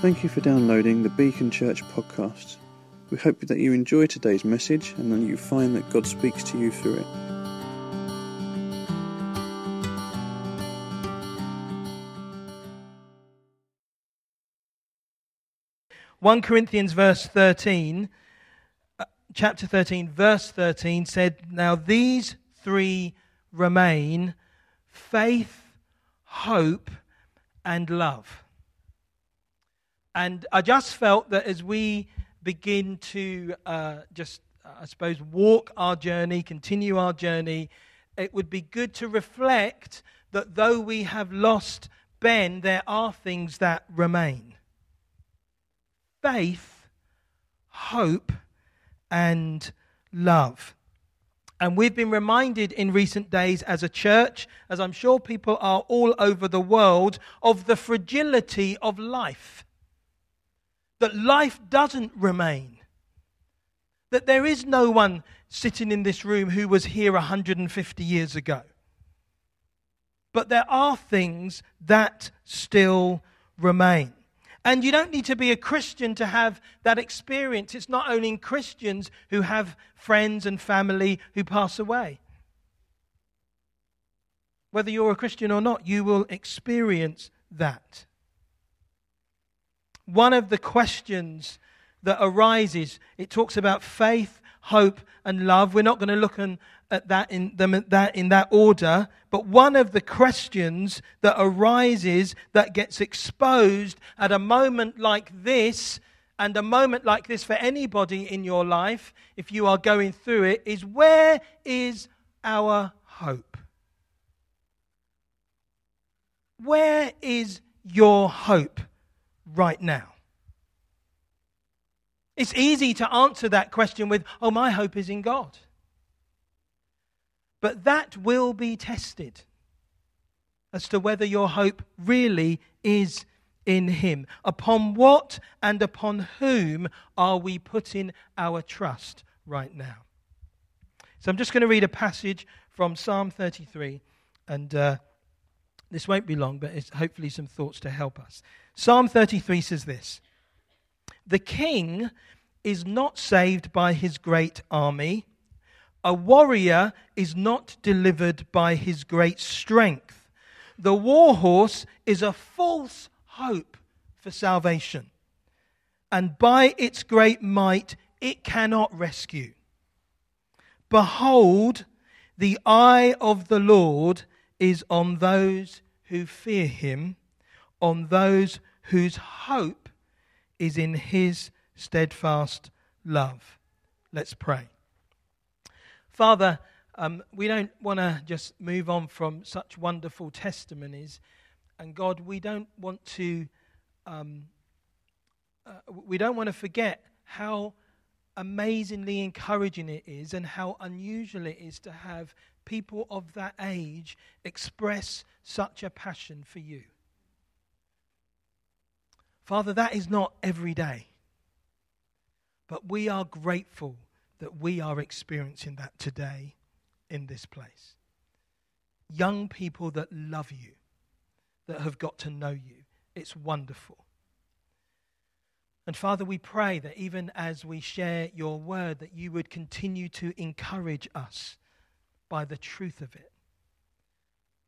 Thank you for downloading the Beacon Church podcast. We hope that you enjoy today's message and that you find that God speaks to you through it. One Corinthians verse 13, uh, chapter 13, verse 13 said, Now these three remain faith, hope, and love. And I just felt that as we begin to uh, just, I suppose, walk our journey, continue our journey, it would be good to reflect that though we have lost Ben, there are things that remain faith, hope, and love. And we've been reminded in recent days as a church, as I'm sure people are all over the world, of the fragility of life that life doesn't remain. That there is no one sitting in this room who was here 150 years ago. But there are things that still remain. And you don't need to be a Christian to have that experience. It's not only Christians who have friends and family who pass away. Whether you're a Christian or not, you will experience that one of the questions that arises, it talks about faith, hope, and love. We're not going to look at that in, that in that order, but one of the questions that arises that gets exposed at a moment like this, and a moment like this for anybody in your life, if you are going through it, is where is our hope? Where is your hope? Right now? It's easy to answer that question with, oh, my hope is in God. But that will be tested as to whether your hope really is in Him. Upon what and upon whom are we putting our trust right now? So I'm just going to read a passage from Psalm 33, and uh, this won't be long, but it's hopefully some thoughts to help us. Psalm 33 says this The king is not saved by his great army, a warrior is not delivered by his great strength. The war horse is a false hope for salvation, and by its great might it cannot rescue. Behold, the eye of the Lord is on those who fear him, on those whose hope is in his steadfast love. Let's pray. Father, um, we don't want to just move on from such wonderful testimonies. And God, we don't want to, um, uh, we don't want to forget how amazingly encouraging it is and how unusual it is to have people of that age express such a passion for you. Father, that is not every day. But we are grateful that we are experiencing that today in this place. Young people that love you, that have got to know you. It's wonderful. And Father, we pray that even as we share your word, that you would continue to encourage us by the truth of it.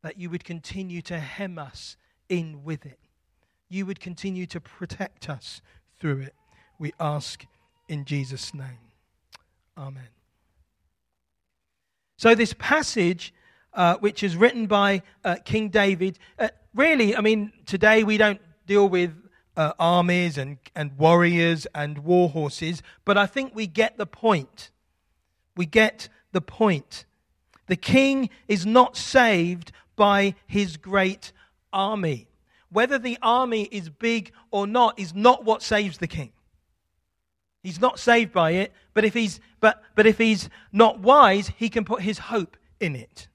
That you would continue to hem us in with it you would continue to protect us through it. We ask in Jesus' name. Amen. So, this passage, uh, which is written by uh, King David, uh, really, I mean, today we don't deal with uh, armies and, and warriors and war horses, but I think we get the point. We get the point. The king is not saved by his great army whether the army is big or not is not what saves the king. He's not saved by it, but if he's, but, but if he's not wise, he can put his hope in it.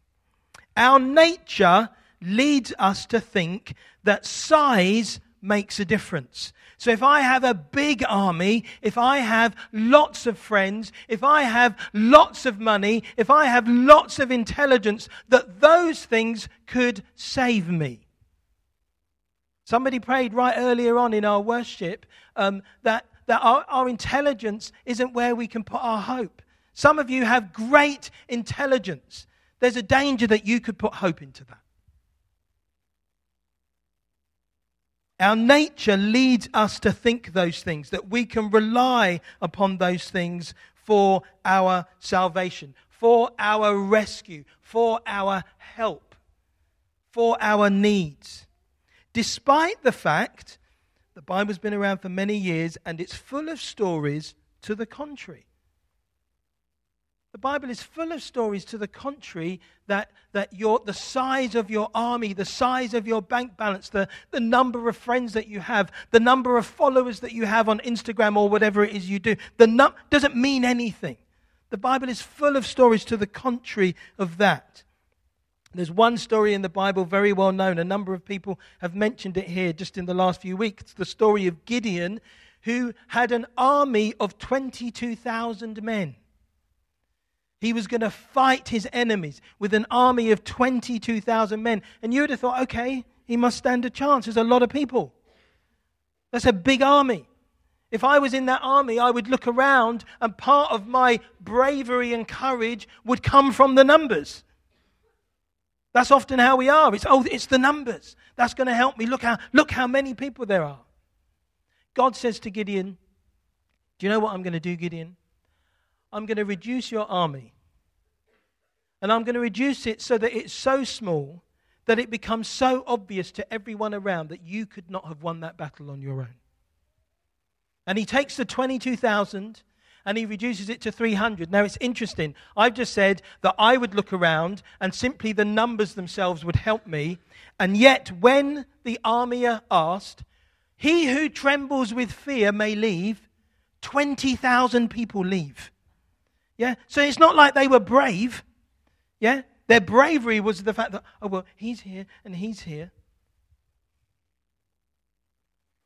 Our nature leads us to think that size makes a difference. So if I have a big army, if I have lots of friends, if I have lots of money, if I have lots of intelligence, that those things could save me. Somebody prayed right earlier on in our worship um, that, that our, our intelligence isn't where we can put our hope. Some of you have great intelligence. There's a danger that you could put hope into that. Our nature leads us to think those things, that we can rely upon those things for our salvation, for our rescue, for our help, for our needs. Despite the fact the Bible's been around for many years and it's full of stories to the contrary. The Bible is full of stories to the contrary that, that your, the size of your army, the size of your bank balance, the, the number of friends that you have, the number of followers that you have on Instagram or whatever it is you do, the num- doesn't mean anything. The Bible is full of stories to the contrary of that. There's one story in the Bible very well known. A number of people have mentioned it here just in the last few weeks. It's the story of Gideon, who had an army of 22,000 men. He was going to fight his enemies with an army of 22,000 men. And you would have thought, okay, he must stand a chance. There's a lot of people. That's a big army. If I was in that army, I would look around, and part of my bravery and courage would come from the numbers. That's often how we are. It's, oh, it's the numbers. That's going to help me. Look how, look how many people there are. God says to Gideon, Do you know what I'm going to do, Gideon? I'm going to reduce your army. And I'm going to reduce it so that it's so small that it becomes so obvious to everyone around that you could not have won that battle on your own. And he takes the 22,000 and he reduces it to 300. Now it's interesting. I've just said that I would look around and simply the numbers themselves would help me. And yet, when the army asked, He who trembles with fear may leave, 20,000 people leave. Yeah? So it's not like they were brave. Yeah? Their bravery was the fact that, oh, well, he's here and he's here.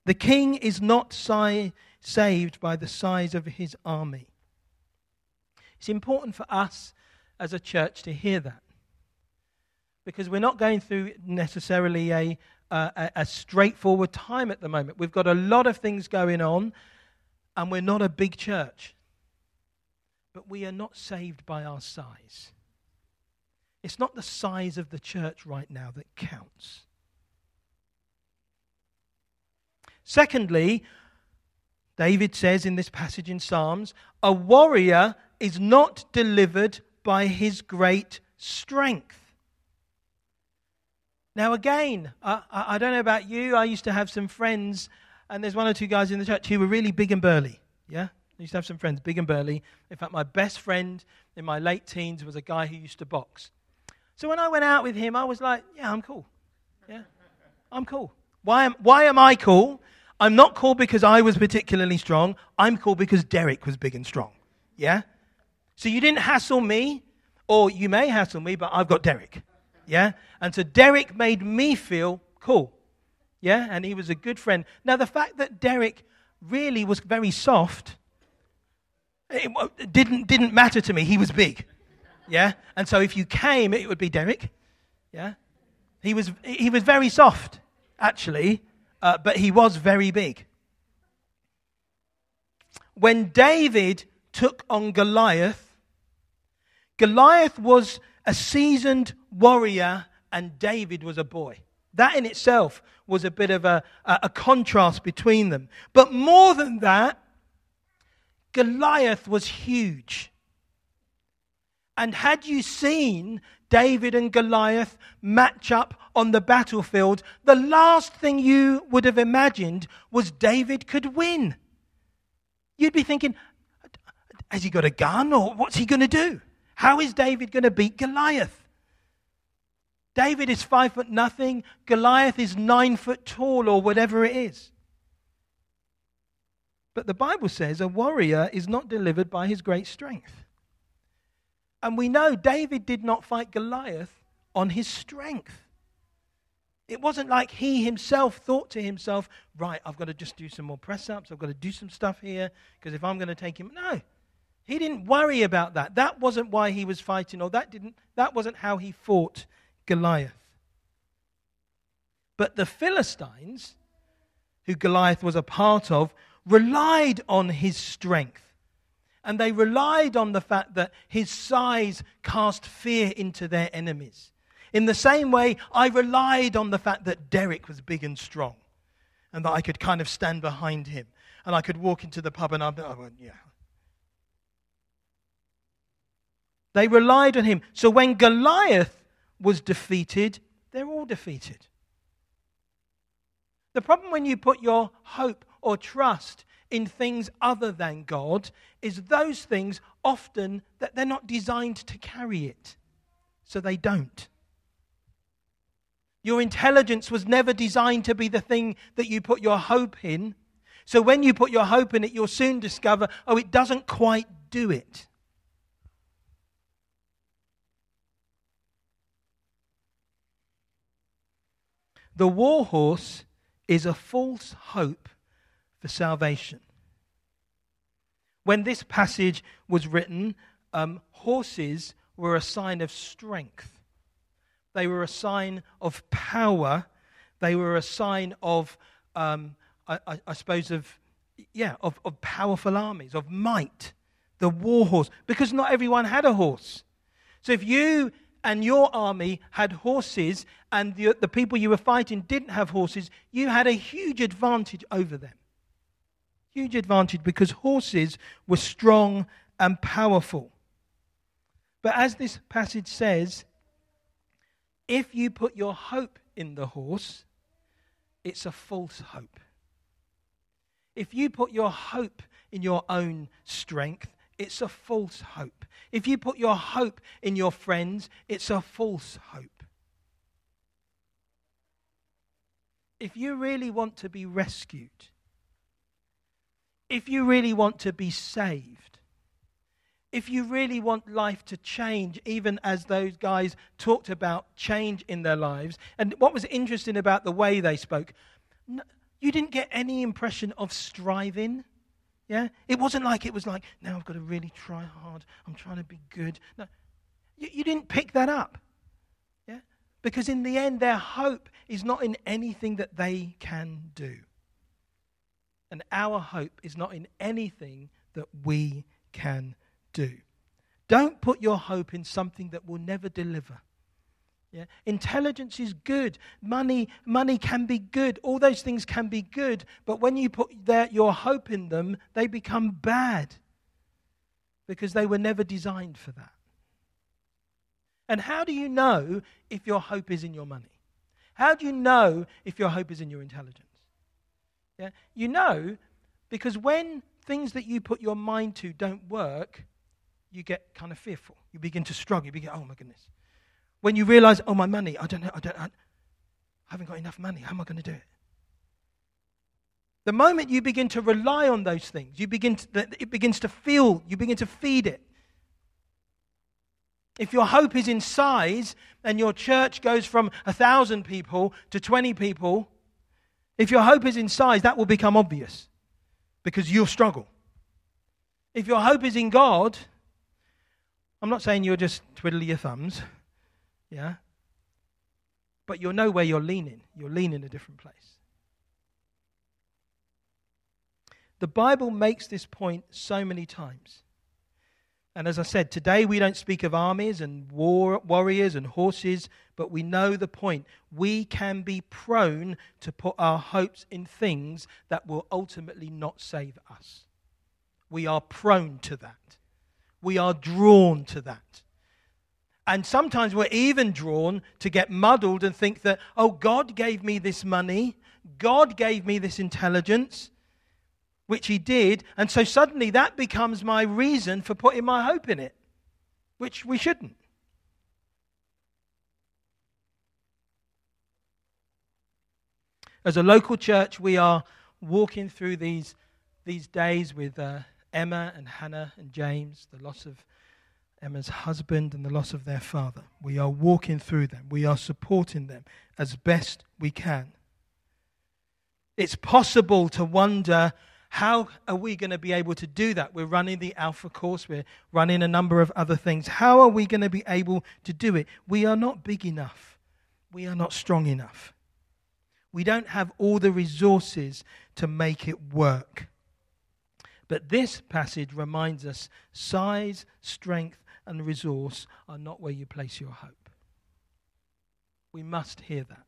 The king is not si- saved by the size of his army. It's important for us as a church to hear that. Because we're not going through necessarily a, a, a straightforward time at the moment. We've got a lot of things going on, and we're not a big church but we are not saved by our size. It's not the size of the church right now that counts. Secondly, David says in this passage in Psalms, a warrior is not delivered by his great strength. Now, again, I, I, don't know about you, I used to have some friends, and there's one or two guys in the church who were really big and burly. Yeah? I used to have some friends, big and burly. In fact, my best friend in my late teens was a guy who used to box. So when I went out with him, I was like, yeah, I'm cool. Yeah, I'm cool. Why am, why am I cool? I'm not cool because I was particularly strong. I'm cool because Derek was big and strong. Yeah? So you didn't hassle me, or you may hassle me, but I've got Derek. Yeah? And so Derek made me feel cool. Yeah? And he was a good friend. Now, the fact that Derek really was very soft it didn't, didn't matter to me. He was big. Yeah? And so if you came, it would be Derek. Yeah? He was, he was very soft, actually, uh, but he was very big. When David took on Goliath, Goliath was a seasoned warrior and David was a boy. That in itself was a bit of a, a, a contrast between them. But more than that, Goliath was huge. And had you seen David and Goliath match up on the battlefield, the last thing you would have imagined was David could win. You'd be thinking, has he got a gun or what's he going to do? How is David going to beat Goliath? David is five foot nothing, Goliath is nine foot tall or whatever it is. But the Bible says a warrior is not delivered by his great strength. And we know David did not fight Goliath on his strength. It wasn't like he himself thought to himself, right, I've got to just do some more press ups, I've got to do some stuff here, because if I'm going to take him. No. He didn't worry about that. That wasn't why he was fighting, or that, didn't, that wasn't how he fought Goliath. But the Philistines, who Goliath was a part of, relied on his strength. And they relied on the fact that his size cast fear into their enemies. In the same way, I relied on the fact that Derek was big and strong and that I could kind of stand behind him and I could walk into the pub and be, oh, yeah. They relied on him. So when Goliath was defeated, they're all defeated. The problem when you put your hope or trust in things other than God is those things often that they're not designed to carry it. So they don't. Your intelligence was never designed to be the thing that you put your hope in. So when you put your hope in it, you'll soon discover, oh, it doesn't quite do it. The war horse is a false hope for salvation. When this passage was written, um, horses were a sign of strength. They were a sign of power. They were a sign of, um, I, I, suppose, of yeah, of, of powerful armies, of might. The war horse, because not everyone had a horse. So if you and your army had horses and the, the people you were fighting didn't have horses, you had a huge advantage over them. Huge advantage because horses were strong and powerful. But as this passage says, if you put your hope in the horse, it's a false hope. If you put your hope in your own strength, it's a false hope. If you put your hope in your friends, it's a false hope. If you really want to be rescued, if you really want to be saved, if you really want life to change, even as those guys talked about change in their lives, and what was interesting about the way they spoke, you didn't get any impression of striving. Yeah? It wasn't like it was like, now I've got to really try hard. I'm trying to be good. No. You, you didn't pick that up. Yeah? Because in the end, their hope is not in anything that they can do. And our hope is not in anything that we can do. Don't put your hope in something that will never deliver. Yeah? Intelligence is good. Money, money can be good. All those things can be good. But when you put their, your hope in them, they become bad because they were never designed for that. And how do you know if your hope is in your money? How do you know if your hope is in your intelligence? Yeah? You know because when things that you put your mind to don't work, you get kind of fearful. You begin to struggle. You begin, oh my goodness. When you realize, oh, my money, I don't know, I, don't, I haven't got enough money. How am I going to do it? The moment you begin to rely on those things, you begin to, it begins to feel, you begin to feed it. If your hope is in size and your church goes from a thousand people to 20 people, if your hope is in size, that will become obvious because you'll struggle. If your hope is in God, I'm not saying you'll just twiddle your thumbs, yeah? But you'll know where you're leaning. You're leaning a different place. The Bible makes this point so many times. And as I said, today we don't speak of armies and war, warriors and horses, but we know the point. We can be prone to put our hopes in things that will ultimately not save us. We are prone to that we are drawn to that. And sometimes we're even drawn to get muddled and think that, oh, God gave me this money, God gave me this intelligence, which He did. And so suddenly that becomes my reason for putting my hope in it, which we shouldn't. As a local church, we are walking through these, these days with. Uh, Emma and Hannah and James, the loss of Emma's husband and the loss of their father. We are walking through them, we are supporting them as best we can. It's possible to wonder how are we going to be able to do that? We're running the Alpha course, we're running a number of other things. How are we going to be able to do it? We are not big enough, we are not strong enough. We don't have all the resources to make it work. But this passage reminds us size, strength, and resource are not where you place your hope. We must hear that.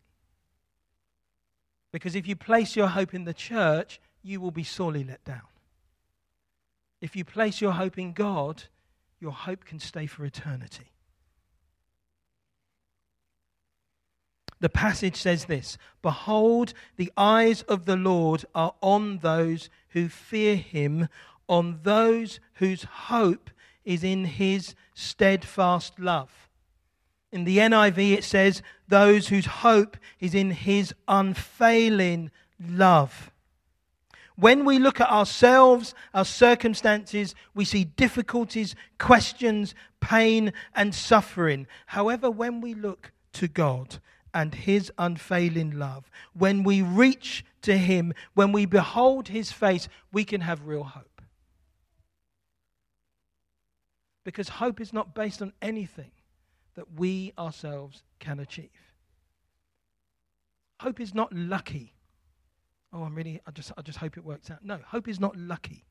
Because if you place your hope in the church, you will be sorely let down. If you place your hope in God, your hope can stay for eternity. The passage says this Behold, the eyes of the Lord are on those who fear him, on those whose hope is in his steadfast love. In the NIV, it says, Those whose hope is in his unfailing love. When we look at ourselves, our circumstances, we see difficulties, questions, pain, and suffering. However, when we look to God, and his unfailing love. When we reach to him, when we behold his face, we can have real hope. Because hope is not based on anything that we ourselves can achieve. Hope is not lucky. Oh, I'm really, I just, I just hope it works out. No, hope is not lucky.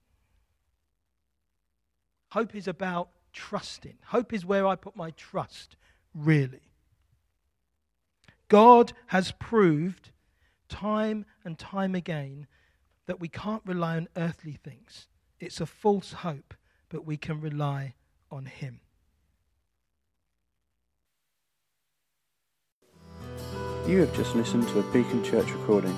Hope is about trusting. Hope is where I put my trust, really. God has proved time and time again that we can't rely on earthly things. It's a false hope, but we can rely on Him. You have just listened to a Beacon Church recording.